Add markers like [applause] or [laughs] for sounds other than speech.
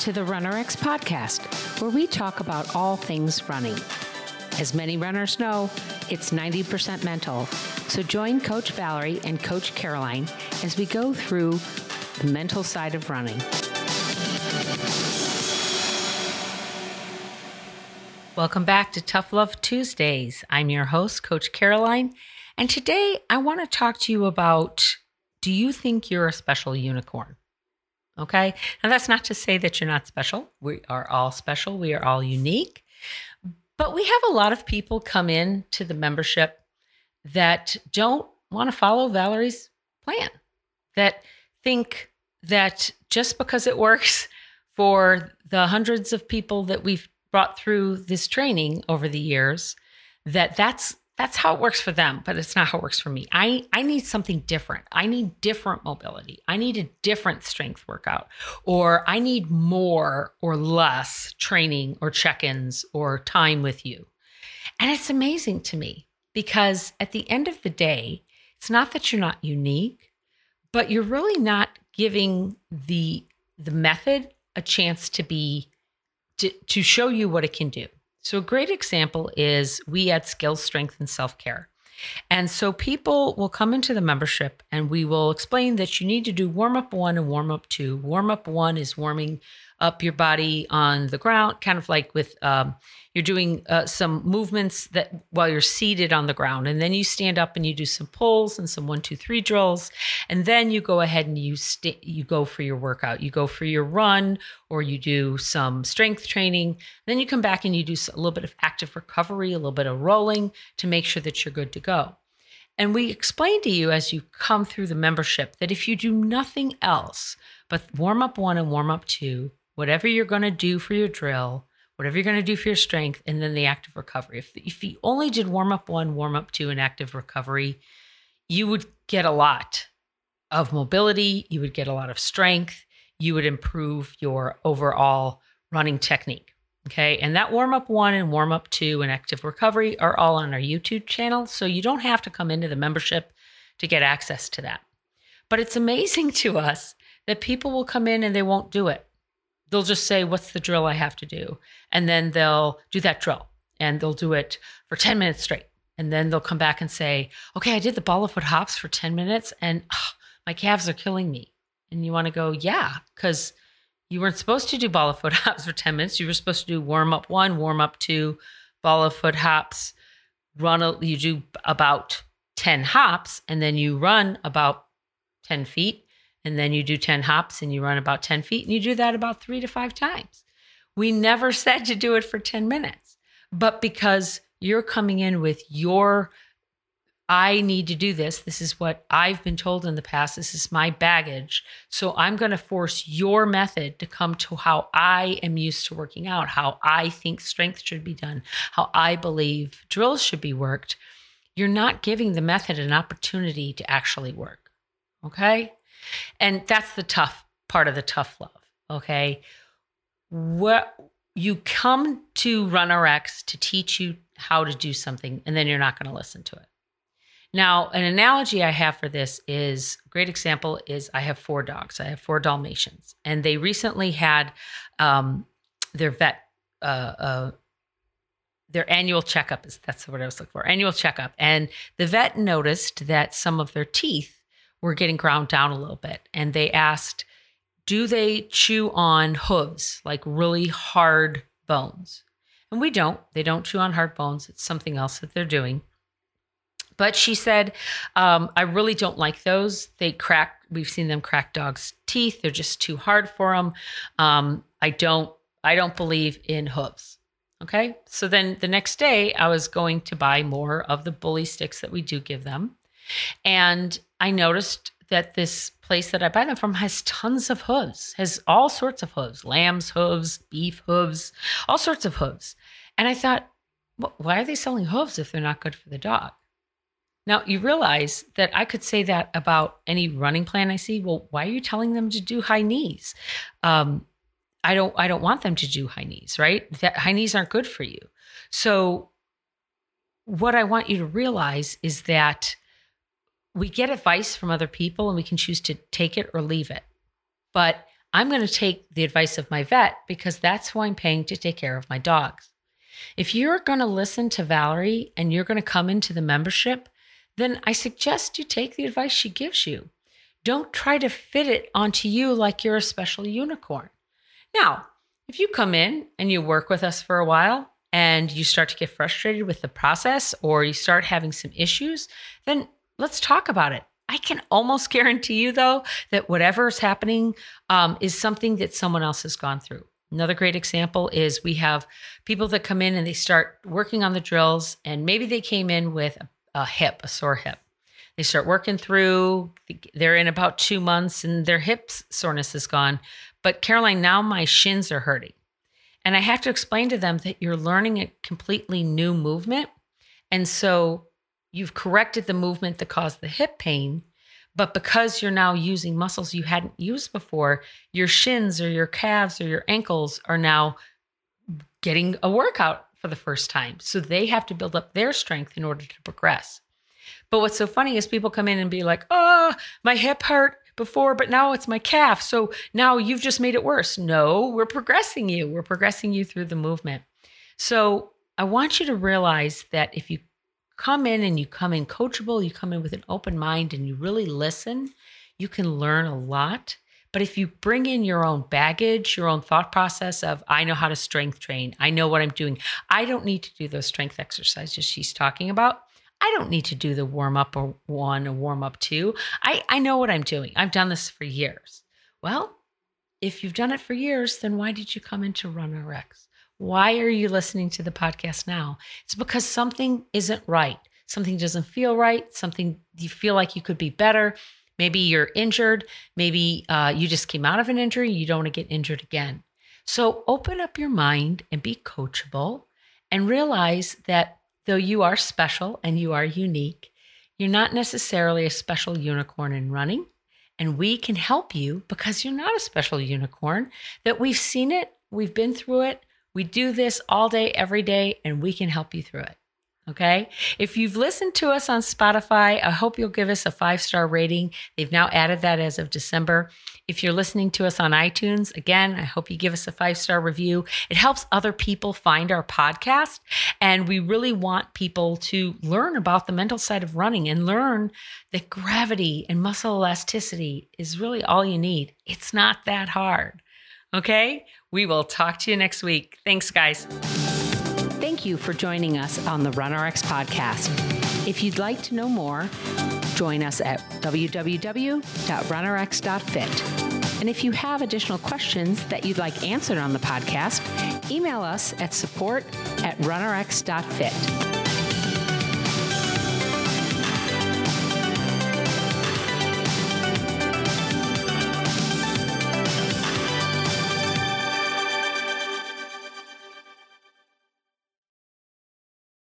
to the RunRX podcast, where we talk about all things running. As many runners know, it's 90% mental. So join Coach Valerie and Coach Caroline as we go through the mental side of running. Welcome back to Tough Love Tuesdays. I'm your host, Coach Caroline, and today I want to talk to you about do you think you're a special unicorn? Okay. And that's not to say that you're not special. We are all special, we are all unique. But we have a lot of people come in to the membership that don't want to follow Valerie's plan, that think that just because it works for the hundreds of people that we've brought through this training over the years, that that's that's how it works for them, but it's not how it works for me. I, I need something different. I need different mobility. I need a different strength workout, or I need more or less training or check ins or time with you. And it's amazing to me because at the end of the day, it's not that you're not unique, but you're really not giving the the method a chance to be to, to show you what it can do. So, a great example is we add skills, strength, and self care. And so people will come into the membership and we will explain that you need to do warm up one and warm up two. Warm up one is warming up your body on the ground, kind of like with um, you're doing uh, some movements that while you're seated on the ground, and then you stand up and you do some pulls and some one, two, three drills, and then you go ahead and you st- you go for your workout. You go for your run, or you do some strength training. Then you come back and you do a little bit of active recovery, a little bit of rolling to make sure that you're good to go. And we explain to you as you come through the membership that if you do nothing else but warm up one and warm up two, whatever you're going to do for your drill, whatever you're going to do for your strength, and then the active recovery. If, if you only did warm up one, warm up two, and active recovery, you would get a lot of mobility, you would get a lot of strength, you would improve your overall running technique. Okay. And that warm up one and warm up two and active recovery are all on our YouTube channel. So you don't have to come into the membership to get access to that. But it's amazing [laughs] to us that people will come in and they won't do it they'll just say, What's the drill I have to do? And then they'll do that drill and they'll do it for 10 minutes straight. And then they'll come back and say, Okay, I did the ball of foot hops for 10 minutes and my calves are killing me. And you want to go, Yeah, because you weren't supposed to do ball of foot [laughs] hops for 10 minutes. You were supposed to do warm up one, warm up two, ball of foot hops, run, a, you do about 10 hops, and then you run about 10 feet and then you do 10 hops and you run about 10 feet and you do that about three to five times. We never [laughs] said to do it for 10 minutes, but because you're coming in with your, I need to do this. This is what I've been told in the past. This is my baggage. So I'm going to force your method to come to how I am used to working out, how I think strength should be done, how I believe drills should be worked. You're not giving the method an opportunity to actually work. Okay. And that's the tough part of the tough love. Okay. What you come to RunRX to teach you how to do something, and then you're not going to listen to it. Now, an analogy I have for this is a great example is I have four dogs. I have four Dalmatians, and they recently had um, their vet uh, uh, their annual checkup is that's what I was looking for annual checkup, and the vet noticed that some of their teeth were getting ground down a little bit. And they asked, do they chew on hooves, like really hard bones? And we don't. They don't chew on hard bones. It's something else that they're doing. But she said, um, I really don't like those. They crack, we've seen them crack dogs' teeth. They're just too hard for them. Um, I don't, I don't believe in hooves. Okay. So then the next day, I was going to buy more of the bully sticks that we do give them. And I noticed that this place that I buy them from has tons of hooves, has all sorts of hooves, lamb's hooves, beef hooves, all sorts of hooves. And I thought, why are they selling hooves if they're not good for the dog? Now you realize that I could say that about any running plan I see. Well, why are you telling them to do high knees? Um, I don't. I don't want them to do high knees. Right? That high knees aren't good for you. So, what I want you to realize is that we get advice from other people and we can choose to take it or leave it. But I'm going to take the advice of my vet because that's who I'm paying to take care of my dogs. If you're going to listen to Valerie and you're going to come into the membership, then I suggest you take the advice she gives you. Don't try to fit it onto you like you're a special unicorn. Now, if you come in and you work with us for a while and you start to get frustrated with the process or you start having some issues, then let's talk about it. I can almost guarantee you, though, that whatever is happening um, is something that someone else has gone through. Another great example is we have people that come in and they start working on the drills, and maybe they came in with a, a hip, a sore hip. They start working through, they're in about two months, and their hip soreness is gone. But Caroline, now my shins are hurting. And I have to explain to them that you're learning a completely new movement. And so you've corrected the movement that caused the hip pain. But because you're now using muscles you hadn't used before, your shins or your calves or your ankles are now getting a workout for the first time. So they have to build up their strength in order to progress. But what's so funny is people come in and be like, oh, my hip hurt before, but now it's my calf. So now you've just made it worse. No, we're progressing you. We're progressing you through the movement. So I want you to realize that if you come in and you come in coachable, you come in with an open mind and you really listen, you can learn a lot. But if you bring in your own baggage, your own thought process of, I know how to strength train, I know what I'm doing, I don't need to do those strength exercises she's talking about. I don't need to do the warm up or one or warm up two. I, I know what I'm doing. I've done this for years. Well, if you've done it for years, then why did you come into Run RX? Why are you listening to the podcast now? It's because something isn't right. Something doesn't feel right. Something you feel like you could be better. Maybe you're injured. Maybe uh, you just came out of an injury. You don't want to get injured again. So open up your mind and be coachable and realize that though you are special and you are unique, you're not necessarily a special unicorn in running. And we can help you because you're not a special unicorn, that we've seen it, we've been through it, we do this all day, every day, and we can help you through it. Okay. If you've listened to us on Spotify, I hope you'll give us a five star rating. They've now added that as of December. If you're listening to us on iTunes, again, I hope you give us a five star review. It helps other people find our podcast. And we really want people to learn about the mental side of running and learn that gravity and muscle elasticity is really all you need. It's not that hard. Okay. We will talk to you next week. Thanks, guys. Thank you for joining us on the RunRx podcast. If you'd like to know more, join us at www.runrx.fit. And if you have additional questions that you'd like answered on the podcast, email us at support at runrx.fit.